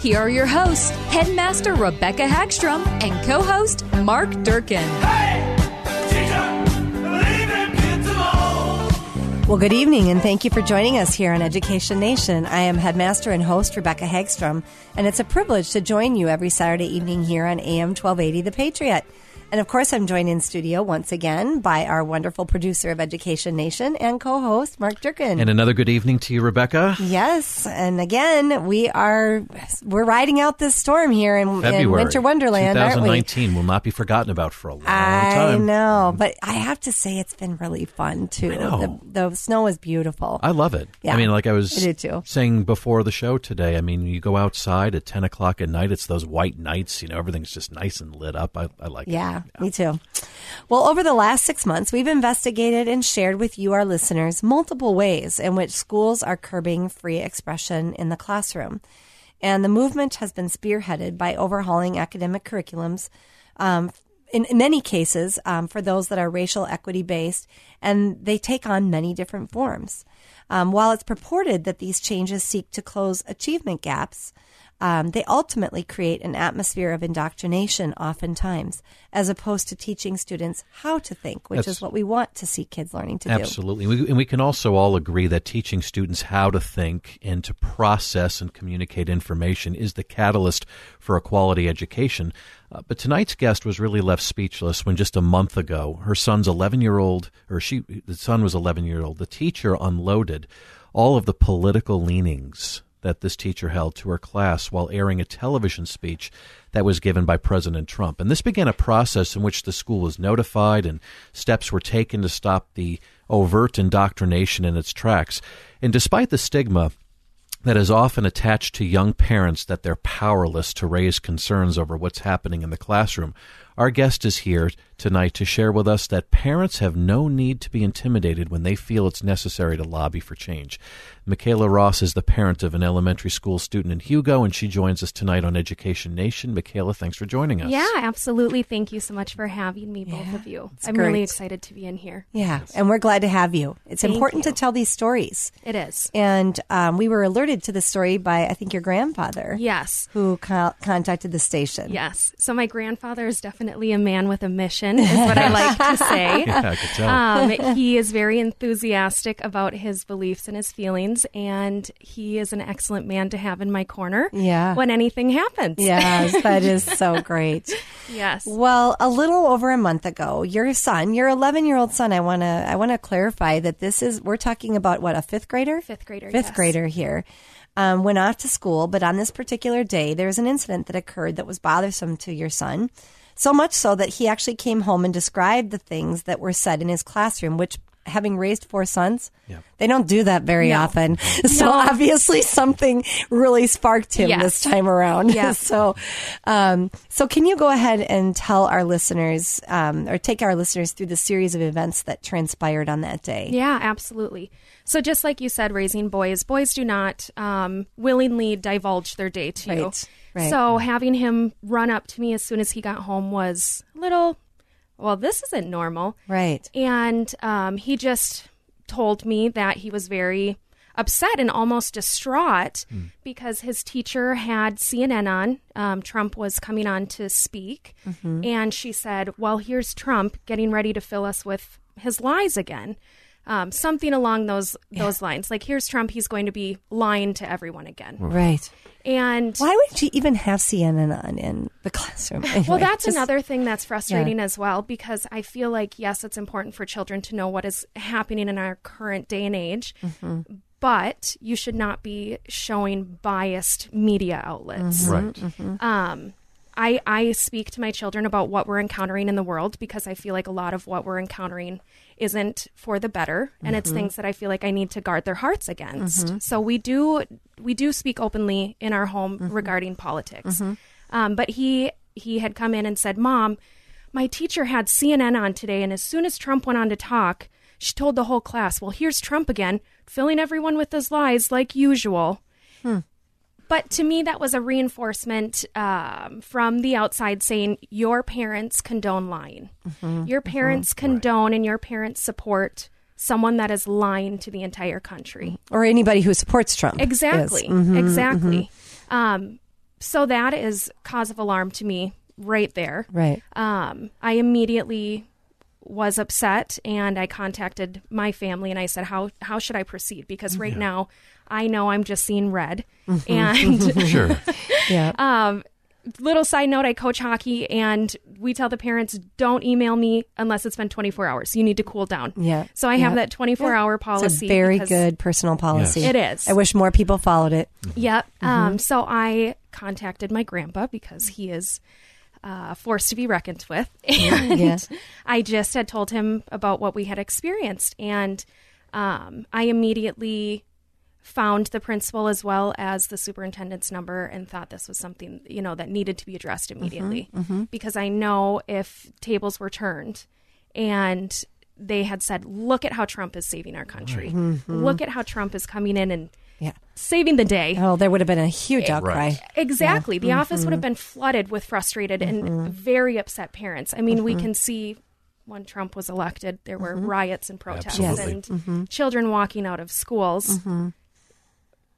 Here are your hosts, Headmaster Rebecca Hagstrom and co host Mark Durkin. Well, good evening, and thank you for joining us here on Education Nation. I am Headmaster and host Rebecca Hagstrom, and it's a privilege to join you every Saturday evening here on AM 1280 The Patriot. And of course, I'm joined in studio once again by our wonderful producer of Education Nation and co host, Mark Durkin. And another good evening to you, Rebecca. Yes, and again, we are we're riding out this storm here in, in Winter Wonderland, aren't we? 2019 will not be forgotten about for a long I time. I know, but I have to say it's been really fun too. know. The, the snow is beautiful. I love it. Yeah, I mean, like I was I saying before the show today, I mean, you go outside at 10 o'clock at night, it's those white nights, you know, everything's just nice and lit up. I, I like Yeah, it. Me too. Well, over the last six months, we've investigated and shared with you, our listeners, multiple ways in which schools are curbing free expression in the classroom. And the movement has been spearheaded by overhauling academic curriculums. Um, in, in many cases, um, for those that are racial equity based, and they take on many different forms. Um, while it's purported that these changes seek to close achievement gaps, um, they ultimately create an atmosphere of indoctrination, oftentimes, as opposed to teaching students how to think, which That's- is what we want to see kids learning to do. Absolutely. And we can also all agree that teaching students how to think and to process and communicate information is the catalyst for a quality education. Uh, but tonight's guest was really left speechless when just a month ago, her son's 11 year old, or she, the son was 11 year old, the teacher unloaded all of the political leanings that this teacher held to her class while airing a television speech that was given by President Trump. And this began a process in which the school was notified and steps were taken to stop the overt indoctrination in its tracks. And despite the stigma, that is often attached to young parents that they're powerless to raise concerns over what's happening in the classroom. Our guest is here tonight to share with us that parents have no need to be intimidated when they feel it's necessary to lobby for change. Michaela Ross is the parent of an elementary school student in Hugo, and she joins us tonight on Education Nation. Michaela, thanks for joining us. Yeah, absolutely. Thank you so much for having me, both of you. I'm really excited to be in here. Yeah, and we're glad to have you. It's Thank important you. to tell these stories. It is. And um, we were alerted to the story by, I think, your grandfather, Yes. who co- contacted the station. Yes. So my grandfather is definitely a man with a mission, is what I like to say. Yeah, I could tell. Um, he is very enthusiastic about his beliefs and his feelings, and he is an excellent man to have in my corner Yeah. when anything happens. Yes, that is so great. Yes. Well, a little over a month ago, your son, your 11 year old son, I want to, I want to clarify that this is, we're talking about what, a fifth grader? Fifth grader, Fifth yes. grader here. Um, went off to school, but on this particular day, there was an incident that occurred that was bothersome to your son. So much so that he actually came home and described the things that were said in his classroom, which having raised four sons, they don't do that very No. often. So No. obviously something really sparked him Yes. this time around. Yeah. so, um, so can you go ahead and tell our listeners, um, or take our listeners through the series of events that transpired on that day? Yeah, absolutely. So just like you said, raising boys, boys do not um, willingly divulge their day to you. Right, right. So having him run up to me as soon as he got home was a little, well, this isn't normal. Right. And um, he just told me that he was very upset and almost distraught because his teacher had CNN on. Um, Trump was coming on to speak. And she said, Well, here's Trump getting ready to fill us with his lies again. Um, something along those those lines. Like here's Trump, he's going to be lying to everyone again. Right. And Why would you even have CNN on in the classroom? well, that's just- another thing that's frustrating as well because I feel like yes, it's important for children to know what is happening in our current day and age, Mm-hmm. but you should not be showing biased media outlets. Mm-hmm. Right. Um, I I speak to my children about what we're encountering in the world because I feel like a lot of what we're encountering isn't for the better, and it's mm-hmm. things that I feel like I need to guard their hearts against. Mm-hmm. So we do we do speak openly in our home mm-hmm. regarding politics. Um, but he he had come in and said, "Mom, my teacher had CNN on today, and as soon as Trump went on to talk." She told the whole class, Well, here's Trump again, filling everyone with his lies like usual. Hmm. But to me, that was a reinforcement um, from the outside saying your parents condone lying. Your parents condone and your parents support someone that is lying to the entire country. or anybody who supports Trump. Exactly. Mhm, exactly. Um, so that is cause of alarm to me right there. Right. Um, I immediately was upset and I contacted my family and I said, how, how should I proceed? Because right now I know I'm just seeing red. And Sure. Yeah. um, little side note, I coach hockey and we tell the parents don't email me unless it's been 24 hours. You need to cool down. Yeah. So I have that 24 hour policy. It's a very good personal policy. It is. I wish more people followed it. Yep. Mm-hmm. Um, so I contacted my grandpa because he is uh, forced to be reckoned with. And Yeah. I just had told him about what we had experienced. And um, I immediately found the principal as well as the superintendent's number and thought this was something, you know, that needed to be addressed Mm-hmm, immediately. Because I know if tables were turned and they had said, look at how Trump is saving our country. Look at how Trump is coming in and Mm-hmm. Yeah. saving the day. Oh, there would have been a huge outcry. Right. Exactly. The office Mm-hmm. would have mm-hmm. been flooded with frustrated and mm-hmm. very upset parents. I mean, we mm-hmm. can see when Trump was elected, there were riots and protests Absolutely. and children walking out of schools.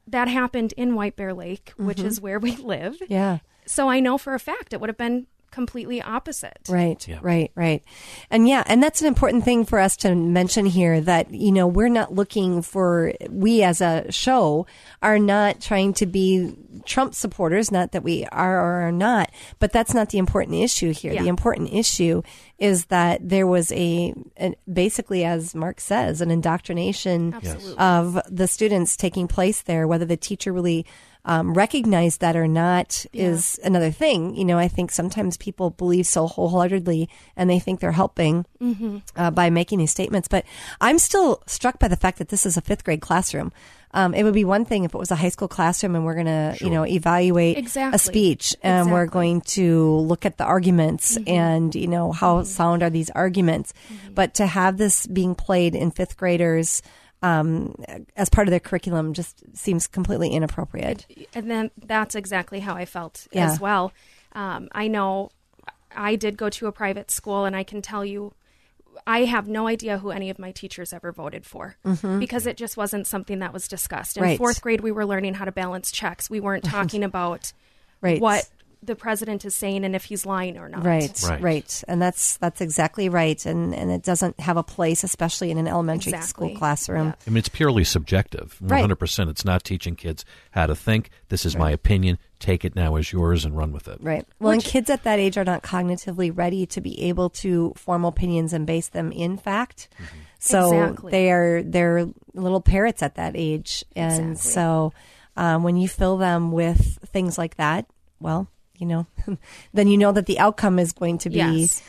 That happened in White Bear Lake, which is where we live. Yeah. So I know for a fact it would have been completely opposite. Right, Yeah. right, right. And yeah, and that's an important thing for us to mention here that, you know, we're not looking for, we as a show are not trying to be Trump supporters, not that we are or are not, but that's not the important issue here. Yeah. The important issue is that there was a, an, basically, as Mark says, an indoctrination Absolutely. of the students taking place there, whether the teacher really um, recognized that or not is another thing. You know, I think sometimes people believe so wholeheartedly and they think they're helping uh, by making these statements. But I'm still struck by the fact that this is a fifth grade classroom. Um, it would be one thing if it was a high school classroom and we're going to, you know, evaluate Exactly. a speech and we're going to look at the arguments and, you know, how sound are these arguments. But to have this being played in fifth graders, um, as part of their curriculum just seems completely inappropriate. and then that's exactly how I felt Yeah. as well. Um, I know I did go to a private school, and I can tell you, I have no idea who any of my teachers ever voted for because it just wasn't something that was discussed. In Mm-hmm. Right. fourth grade, we were learning how to balance checks. We weren't talking about Right. what the president is saying and if he's lying or not. Right, Right. right, and that's that's exactly right, and and it doesn't have a place, especially in an elementary school classroom. Yeah. I mean, it's purely subjective. Right. 100%. It's not teaching kids how to think. This is my opinion. Take it now as yours and run with it. Right. Well, and kids at that age are not cognitively ready to be able to form opinions and base them in fact. So Exactly. they are they're little parrots at that age, and Exactly. so um, when you fill them with things like that, well, you know, then you know that the outcome is going to be Yes.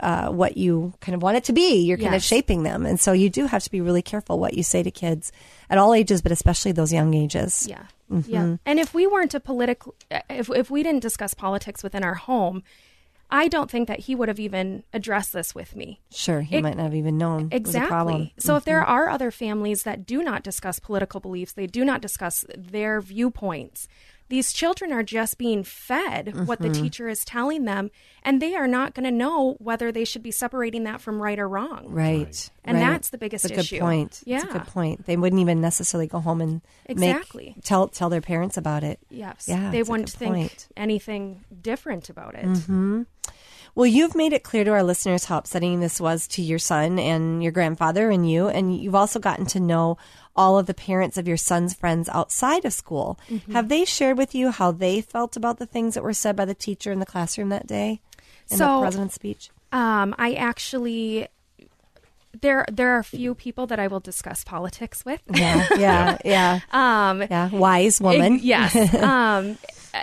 uh, what you kind of want it to be. You're kind of shaping them, and so you do have to be really careful what you say to kids at all ages, but especially those young ages. Yeah. Mm-hmm. Yeah. And if we weren't a political, if, if we didn't discuss politics within our home, I don't think that he would have even addressed this with me. Sure, he It- might not have even known it was a problem. Mm-hmm. Exactly. So if there are other families that do not discuss political beliefs, they do not discuss their viewpoints. These children are just being fed what the Mm-hmm. teacher is telling them, and they are not going to know whether they should be separating that from right or wrong. Right. And right. that's the biggest That's a good issue. point. That's a Yeah. good point. They wouldn't even necessarily go home and make- Exactly. tell tell their parents about it. Yes. Yeah, they wouldn't think point. anything different about it. Mm-hmm. Well, you've made it clear to our listeners how upsetting this was to your son and your grandfather and you, and you've also gotten to know all of the parents of your son's friends outside of school. Mm-hmm. Have they shared with you how they felt about the things that were said by the teacher in the classroom that day in the So- president's speech? Um, I actually there there are a few people that I will discuss politics with. Yeah, yeah, yeah, Um, yeah. Wise woman. Yes. um,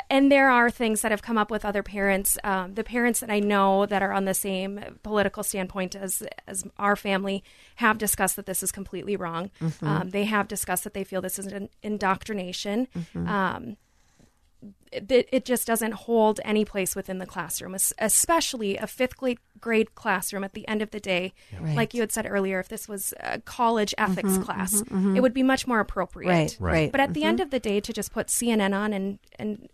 and there are things that have come up with other parents. Um, the parents that I know that are on the same political standpoint as as our family have discussed that this is completely wrong. Um, they have discussed that they feel this is an indoctrination. Um, it, it just doesn't hold any place within the classroom, especially a fifth grade, grade classroom. At the end of the day, like you had said earlier, if this was a college ethics class, it would be much more appropriate. Right, Right. right. But at the end of the day, to just put CNN on and and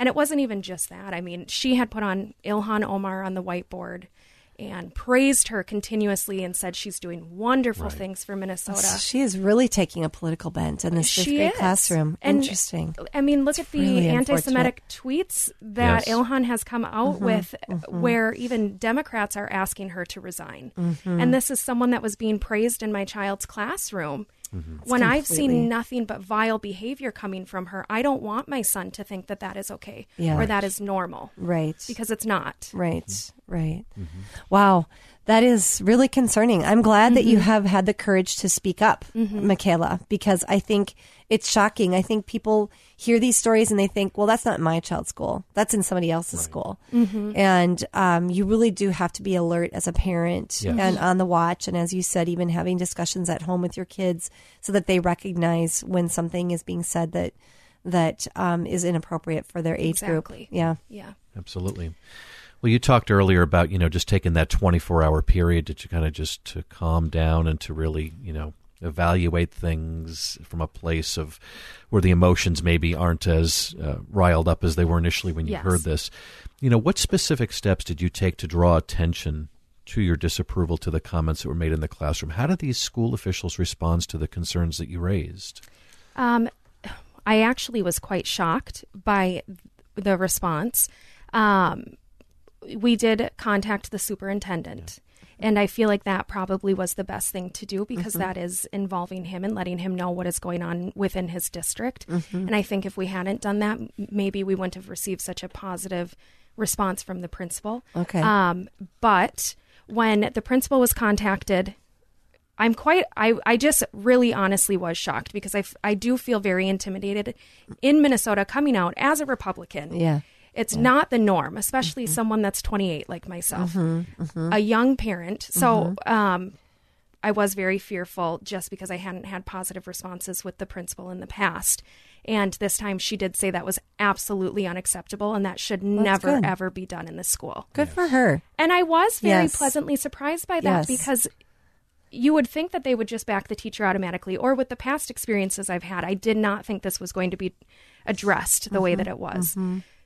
and it wasn't even just that. I mean, she had put on Ilhan Omar on the whiteboard and praised her continuously and said she's doing wonderful things for Minnesota. She is really taking a political bent in this fifth She grade is. classroom. And, Interesting. I mean, look at the really anti-Semitic tweets that Yes. Ilhan has come out Mm-hmm. with, where even Democrats are asking her to resign. Mm-hmm. And this is someone that was being praised in my child's classroom. When I've seen nothing but vile behavior coming from her, I don't want my son to think that that is okay Yeah. or that is normal Right. because it's not. Right, Mm-hmm. right. Wow, that is really concerning. I'm glad that you Mm-hmm. have had the courage to speak up, Michaela, because I think it's shocking. I think people hear these stories and they think, well, that's not my child's school. That's in somebody else's school. Mm-hmm. And um, you really do have to be alert as a parent Yes. and on the watch. And as you said, even having discussions at home with your kids so that they recognize when something is being said that that um, is inappropriate for their age Exactly. group. Yeah. Yeah. Absolutely. Well, you talked earlier about you know just taking that 24 hour period to, to kind of just to calm down and to really you know evaluate things from a place of where the emotions maybe aren't as uh, riled up as they were initially when you Yes. heard this. You know, what specific steps did you take to draw attention to your disapproval to the comments that were made in the classroom? How did these school officials respond to the concerns that you raised? Um, I actually was quite shocked by the response. Um, we did contact the superintendent. And I feel like that probably was the best thing to do because that is involving him and letting him know what is going on within his district. And I think if we hadn't done that, maybe we wouldn't have received such a positive response from the principal. Okay. Um, but when the principal was contacted, I'm quite, I, I just really honestly was shocked because I, f- I do feel very intimidated in Minnesota coming out as a Republican. Yeah. It's mm-hmm. not the norm, especially mm-hmm. someone that's 28 like myself, mm-hmm. a young parent. So um, I was very fearful just because I hadn't had positive responses with the principal in the past. And this time she did say that was absolutely unacceptable and that should never, good. ever be done in the school. Good for her. And I was very Yes. pleasantly surprised by that Yes. because you would think that they would just back the teacher automatically. Or with the past experiences I've had, I did not think this was going to be addressed the way that it was.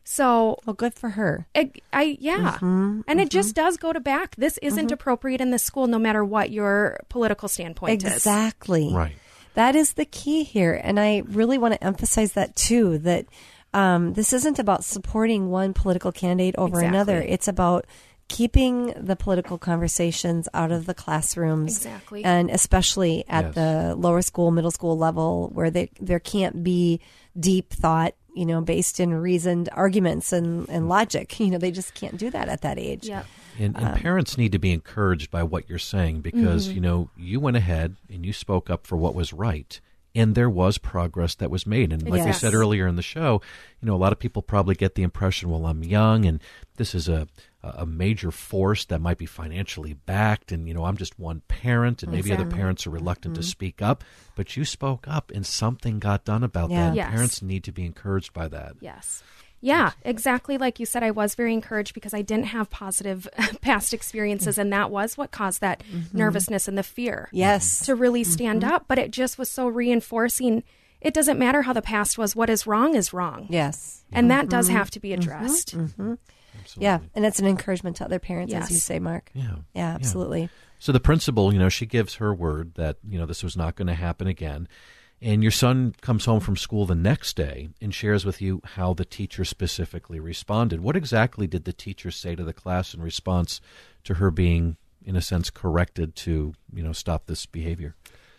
So Well, good for her. it, I yeah, mm-hmm, and it just mm-hmm. does go to back. This isn't mm-hmm. appropriate in the school, no matter what your political standpoint is. Exactly. Right. That is the key here. And I really want to emphasize that too that um, this isn't about supporting one political candidate over Exactly. another. It's about keeping the political conversations out of the classrooms. Exactly. And especially at Yes. the lower school, middle school level where they, there can't be deep thought, you know, based in reasoned arguments and, and logic. You know, they just can't do that at that age. Yeah. And, and um, parents need to be encouraged by what you're saying because, mm-hmm. you know, you went ahead and you spoke up for what was right. And there was progress that was made. And like we Yes. said earlier in the show, you know, a lot of people probably get the impression, well, I'm young and this is a, a major force that might be financially backed. And, you know, I'm just one parent and maybe other parents are reluctant to mm-hmm. speak up. But you spoke up and something got done about Yeah. that. Yes. Parents need to be encouraged by that. Yes. Yeah, exactly like you said, I was very encouraged because I didn't have positive past experiences, and that was what caused that mm-hmm. nervousness and the fear Yes. to really mm-hmm. stand up. But it just was so reinforcing. It doesn't matter how the past was, what is wrong is wrong. Yes. And that does have to be addressed. Yeah. And it's an encouragement to other parents, as you say, Mark. Yeah. Yeah, absolutely. So the principal, you know, she gives her word that, you know, this was not going to happen again. And your son comes home from school the next day and shares with you how the teacher specifically responded. What exactly did the teacher say to the class in response to her being, in a sense, corrected to, you know, stop this behavior?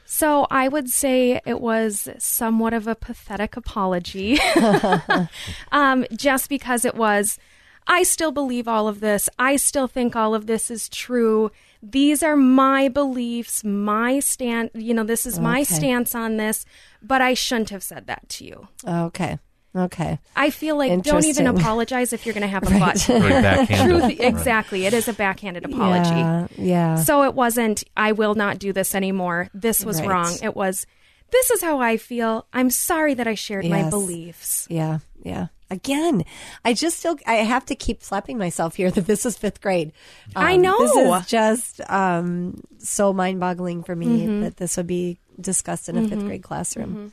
So I would say it was somewhat of a pathetic apology, um, just because it was. I still believe all of this. I still think all of this is true. These are my beliefs, my stand. You know, this is my Okay. stance on this. But I shouldn't have said that to you. Okay. Okay. I feel like don't even apologize if you're going to have a Right. butt. Very. Truth, exactly. It is a backhanded apology. Yeah. yeah. So it wasn't, I will not do this anymore. This was Right. wrong. It was, this is how I feel. I'm sorry that I shared my beliefs. Yeah, yeah. Again, I just still I have to keep slapping myself here that this is fifth grade. I Um, know. this is just um, so mind-boggling for me Mm-hmm. that this would be discussed in a fifth grade classroom.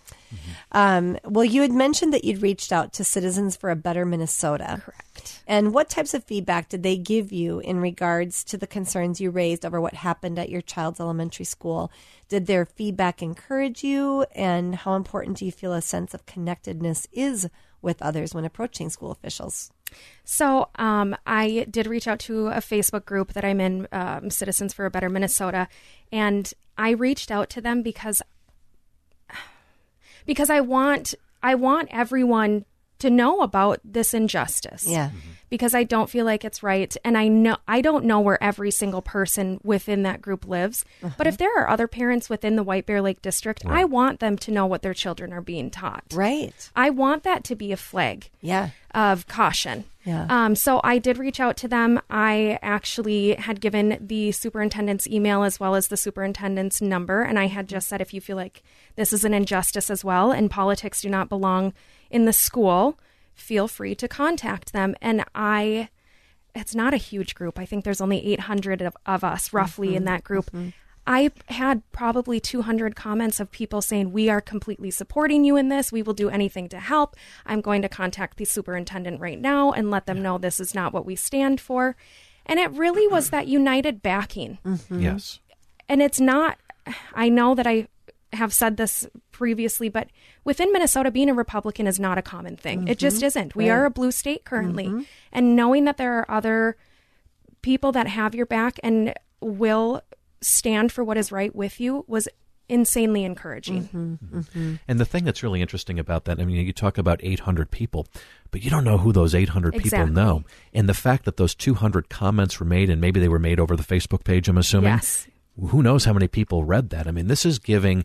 Um, well, you had mentioned that you'd reached out to Citizens for a Better Minnesota. Correct. And what types of feedback did they give you in regards to the concerns you raised over what happened at your child's elementary school? Did their feedback encourage you? And how important do you feel a sense of connectedness is with others when approaching school officials? So um, I did reach out to a Facebook group that I'm in, um, Citizens for a Better Minnesota, and I reached out to them because because I want I want everyone to know about this injustice. Yeah. Because I don't feel like it's right and I know I don't know where every single person within that group lives. But if there are other parents within the White Bear Lake district, I want them to know what their children are being taught. Right. I want that to be a flag Yeah. of caution. Yeah. Um, so I did reach out to them. I actually had given the superintendent's email as well as the superintendent's number, and I had just said, if you feel like this is an injustice as well, and politics do not belong in the school, feel free to contact them. And I, it's not a huge group. I think there's only 800 of, of us roughly in mm-hmm. that group. Mm-hmm. I had probably 200 comments of people saying, We are completely supporting you in this. We will do anything to help. I'm going to contact the superintendent right now and let them know this is not what we stand for. And it really was that united backing. Mm-hmm. Yes. And it's not, I know that I have said this previously, but within Minnesota, being a Republican is not a common thing. It just mm-hmm. isn't. We are a blue state currently. Mm-hmm. And knowing that there are other people that have your back and will stand for what is right with you was insanely encouraging. Mm-hmm. And the thing that's really interesting about that, I mean, you talk about 800 people, but you don't know who those 800 people know. And the fact that those 200 comments were made, and maybe they were made over the Facebook page, I'm assuming. Yes. Who knows how many people read that? I mean, this is giving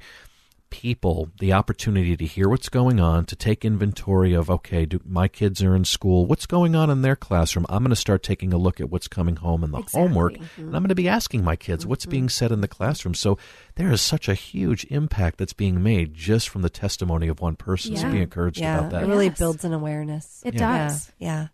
people the opportunity to hear what's going on, to take inventory of, okay, do, my kids are in school. What's going on in their classroom? I'm going to start taking a look at what's coming home in the homework. And I'm mm-hmm. going to be asking my kids what's mm-hmm. being said in the classroom. So there is such a huge impact that's being made just from the testimony of one person. So be encouraged Yeah. about that. It really Yes. builds an awareness. It Yeah, does. Yeah.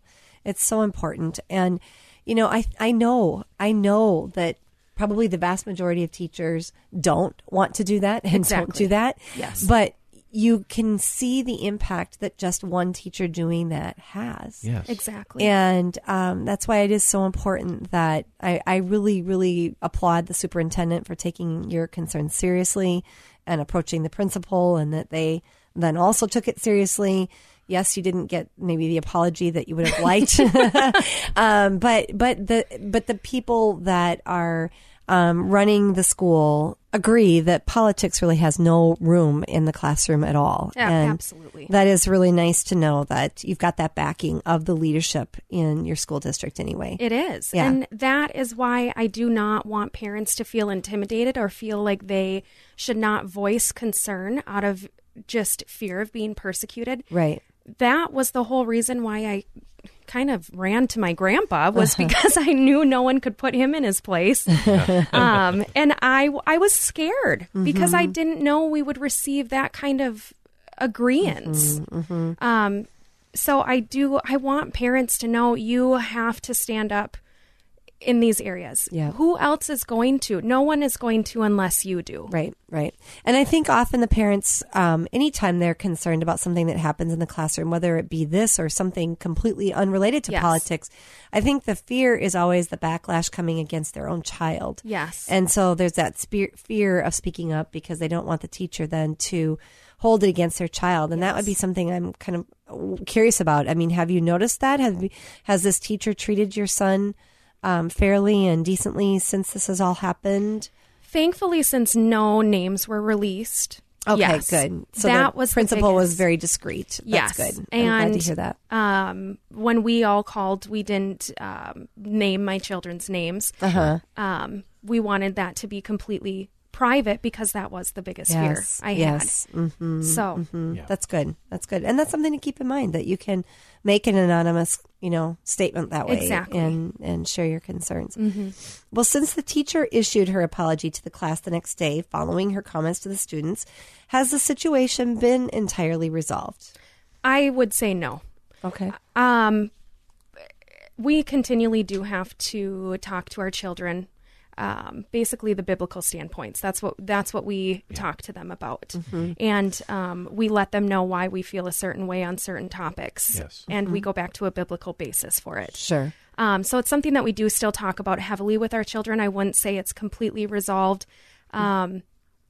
It's so important. And, you know, I, I know, I know that probably the vast majority of teachers don't want to do that and don't do that. Yes. But you can see the impact that just one teacher doing that has. Yes. Exactly. And um, that's why it is so important that I, I really, really applaud the superintendent for taking your concerns seriously and approaching the principal, and that they then also took it seriously. Yes, you didn't get maybe the apology that you would have liked, um, but but the but the people that are um, running the school agree that politics really has no room in the classroom at all. Yeah, and absolutely. That is really nice to know that you've got that backing of the leadership in your school district anyway. It is. Yeah. And that is why I do not want parents to feel intimidated or feel like they should not voice concern out of just fear of being persecuted. right. That was the whole reason why I kind of ran to my grandpa was because I knew no one could put him in his place. um, and I I was scared because I didn't know we would receive that kind of agreement. Um, so I do. I want parents to know you have to stand up in these areas. Yeah. Who else is going to? No one is going to unless you do. Right, right. And I think often the parents, um, anytime they're concerned about something that happens in the classroom, whether it be this or something completely unrelated to Yes. politics, I think the fear is always the backlash coming against their own child. Yes. And so there's that spe- fear of speaking up because they don't want the teacher then to hold it against their child. And that would be something I'm kind of curious about. I mean, have you noticed that? Have has this teacher treated your son um, fairly and decently since this has all happened? Thankfully, since no names were released. Okay, yes, good. So that the was the principal was very discreet. Yes, good. And I'm glad to hear that. Um, when we all called, we didn't um, name my children's names. Uh-huh. Um, we wanted that to be completely private because that was the biggest Yes, fear I yes. had. Mhm, So mhm. That's good. That's good. And that's something to keep in mind that you can make an anonymous, you know, statement that way Exactly. and and share your concerns. Mhm. Well, since the teacher issued her apology to the class the next day following her comments to the students, has the situation been entirely resolved? I would say no. Okay. Um, we continually do have to talk to our children. Um, basically, the biblical standpoints. That's what that's what we talk to them about, Mhm. and um, we let them know why we feel a certain way on certain topics. Yes. and we Mhm. go back to a biblical basis for it. Sure. Um, so it's something that we do still talk about heavily with our children. I wouldn't say it's completely resolved. Um,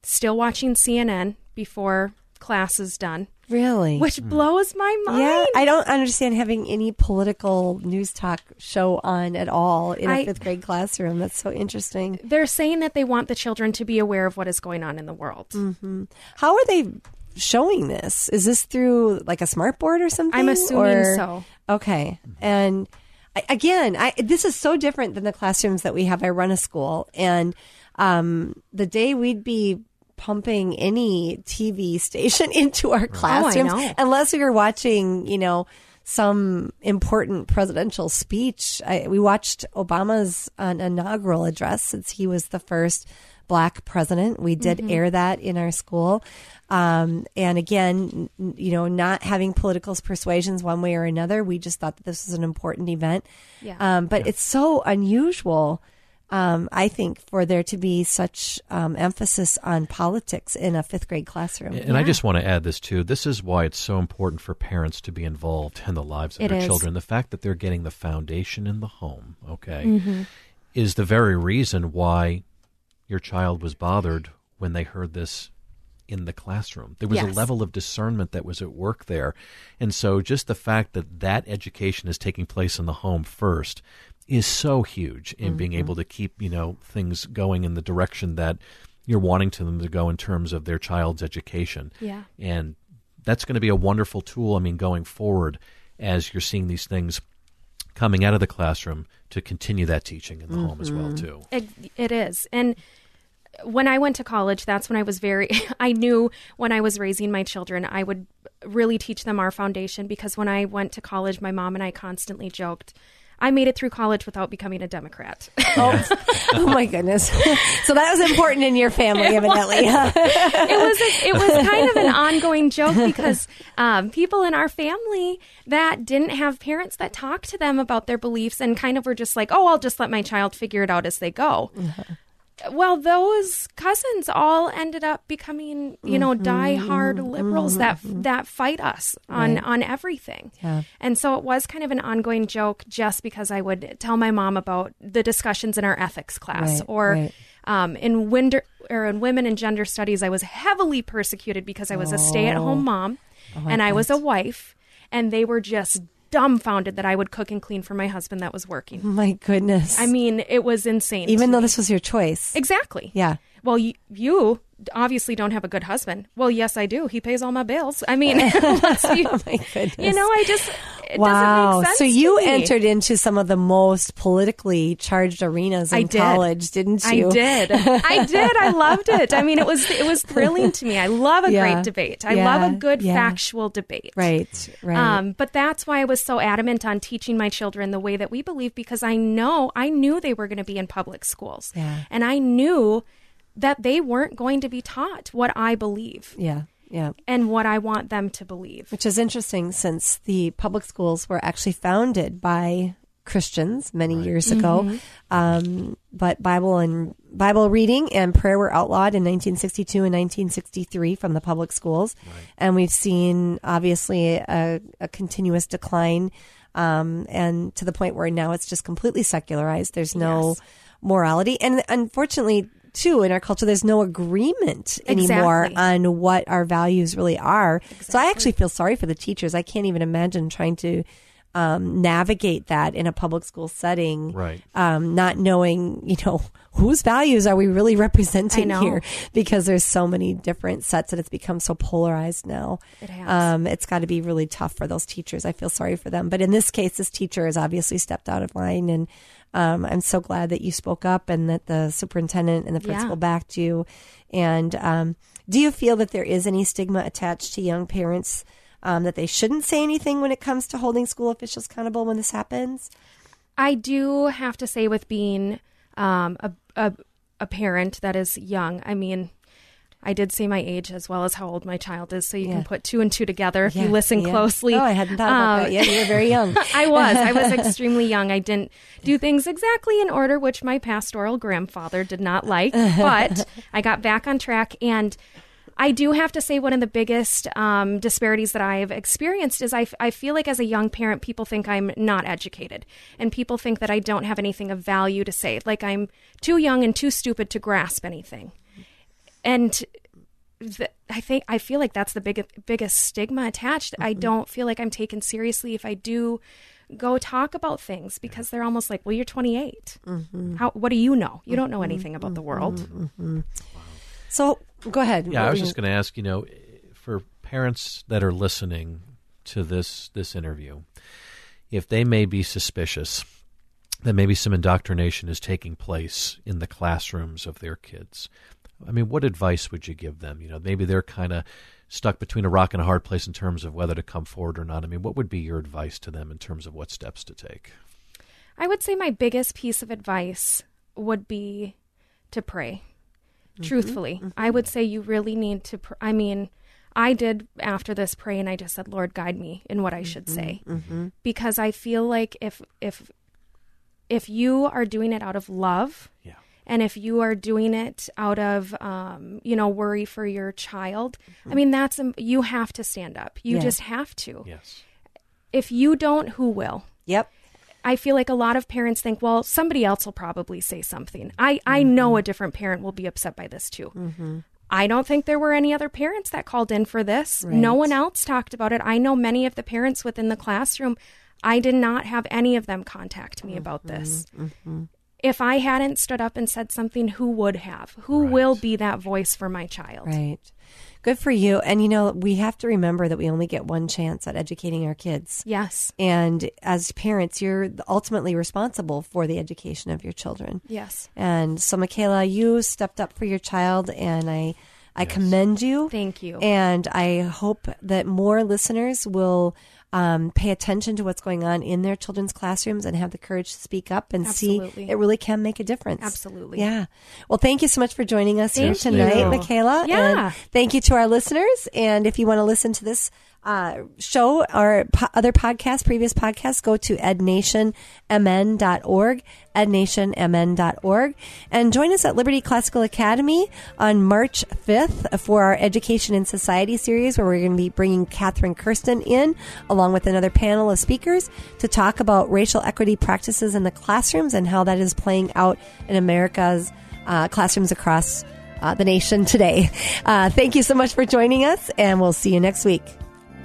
still watching CNN before class is done. Really? Which blows my mind. Yeah, I don't understand having any political news talk show on at all in a I- fifth grade classroom. That's so interesting. They're saying that they want the children to be aware of what is going on in the world. hmm How are they showing this? Is this through like a smart board or something? I'm assuming Or- so. Okay, and I, again, I, this is so different than the classrooms that we have. I run a school, and um, the day we'd be pumping any TV station into our classrooms, know. unless we were watching, you know, some important presidential speech. I, we watched Obama's inaugural address since he was the first black president. We did Mhm. air that in our school. Um, and again, you know, not having political persuasions one way or another, we just thought that this was an important event. Yeah. Um, but it's so unusual, um, I think, for there to be such um, emphasis on politics in a fifth grade classroom. And I just want to add this too. This is why it's so important for parents to be involved in the lives of It their is. children. The fact that they're getting the foundation in the home, okay, Mhm. is the very reason why your child was bothered when they heard this in the classroom. There was a level of discernment that was at work there. And so just the fact that that education is taking place in the home first is so huge in being Mhm. able to keep, you know, things going in the direction that you're wanting to them to go in terms of their child's education. Yeah. And that's going to be a wonderful tool, I mean, going forward as you're seeing these things coming out of the classroom to continue that teaching in the home as well Mhm. too. It, it is. And when I went to college, that's when I was very, I knew when I was raising my children, I would really teach them our foundation because when I went to college, my mom and I constantly joked, I made it through college without becoming a Democrat. Oh, oh my goodness! so that was important in your family, evidently. it was a, it was kind of an ongoing joke because um, people in our family that didn't have parents that talked to them about their beliefs and kind of were just like, oh, I'll just let my child figure it out as they go. Well, those cousins all ended up becoming, you know, Mhm, die-hard liberals mhm, that that fight us on Right. on everything. Yeah. And so it was kind of an ongoing joke just because I would tell my mom about the discussions in our ethics class Right, or right. um, in winder, or in women and gender studies, I was heavily persecuted because I was a Oh. stay-at-home mom Oh, and I was a wife, and they were just dumbfounded that I would cook and clean for my husband that was working. my goodness! I mean, it was insane. even though me. this was your choice, exactly, yeah. Well, you, you obviously don't have a good husband. Well, yes, I do. He pays all my bills. I mean, let's oh my goodness! you know, I just it wow. doesn't make sense so you entered into some of the most politically charged arenas in I did. college, didn't you? I did. I did. I loved it. I mean, it was it was thrilling to me. I love a Yeah. great debate. I Yeah. love a good Yeah. factual debate. Right. Right. Um, but that's why I was so adamant on teaching my children the way that we believe because I know I knew they were going to be in public schools, and I knew that they weren't going to be taught what I believe yeah. Yeah. and what I want them to believe. Which is interesting since the public schools were actually founded by Christians many years ago. Mhm. Um, but Bible and Bible reading and prayer were outlawed in 1962 and 1963 from the public schools. And we've seen obviously a, a continuous decline. Um, and to the point where now it's just completely secularized. There's no Yes. morality. And unfortunately, too in our culture. There's no agreement anymore Exactly. on what our values really are. So I actually feel sorry for the teachers. I can't even imagine trying to um, navigate that in a public school setting, Right. Um, not knowing, you know, whose values are we really representing here? Because there's so many different sets and it's become so polarized now. It has. Um, it's got to be really tough for those teachers. I feel sorry for them. But in this case, this teacher has obviously stepped out of line. And um, I'm so glad that you spoke up and that the superintendent and the Yeah. principal backed you. And um, do you feel that there is any stigma attached to young parents um, that they shouldn't say anything when it comes to holding school officials accountable when this happens? I do have to say, with being um, a, a a parent that is young, I mean, I did say my age as well as how old my child is, so you Yeah. can put two and two together if Yeah, you listen yeah. closely. Oh, I hadn't thought about Um, that yet. You were very young. I was. I was extremely young. I didn't do things exactly in order, which my pastoral grandfather did not like. But I got back on track. And I do have to say, one of the biggest um, disparities that I've experienced is I, f- I feel like as a young parent, people think I'm not educated. And people think that I don't have anything of value to say. Like I'm too young and too stupid to grasp anything. And th- I think I feel like that's the big, biggest stigma attached. I mm-hmm. don't feel like I'm taken seriously if I do go talk about things because they're almost like, well, you're 28. Mm-hmm. How? What do you know? You don't know mm-hmm. anything about the world. So go ahead. Yeah, I was were just going to ask, you know, for parents that are listening to this this interview, if they may be suspicious that maybe some indoctrination is taking place in the classrooms of their kids, I mean, what advice would you give them? You know, maybe they're kind of stuck between a rock and a hard place in terms of whether to come forward or not. I mean, what would be your advice to them in terms of what steps to take? I would say my biggest piece of advice would be to pray. Mm-hmm. Truthfully, I would mm-hmm. say you really need to. Pr- I mean, I did after this pray, and I just said, "Lord, guide me in what I should mm-hmm. say," because I feel like if if if you are doing it out of love, Yeah. and if you are doing it out of um, you know worry for your child, I mean that's um, you have to stand up. You just have to. Yes. If you don't, who will? Yep. I feel like a lot of parents think, well, somebody else will probably say something. I, I know mm-hmm. a different parent will be upset by this too. Mm-hmm. I don't think there were any other parents that called in for this. No one else talked about it. I know many of the parents within the classroom. I did not have any of them contact me about mm-hmm. this. If I hadn't stood up and said something, who would have? Who will be that voice for my child? Right. Good for you. And you know, we have to remember that we only get one chance at educating our kids. Yes. And as parents, you're ultimately responsible for the education of your children. Yes. And so, Michaela, you stepped up for your child, and I, I commend you. Thank you. And I hope that more listeners will um, pay attention to what's going on in their children's classrooms and have the courage to speak up and Absolutely. see it really can make a difference. Absolutely. Yeah. Well, thank you so much for joining us here Thank tonight, you. Michaela. Yeah. And thank you to our listeners. And if you want to listen to this uh, show or po- other podcasts, previous podcasts, go to ednationmn.org, ednationmn.org, and join us at Liberty Classical Academy on March 5th for our Education in Society series, where we're going to be bringing Katherine Kersten in, along with another panel of speakers, to talk about racial equity practices in the classrooms and how that is playing out in America's uh, classrooms across uh, the nation today. Uh, thank you so much for joining us, and we'll see you next week.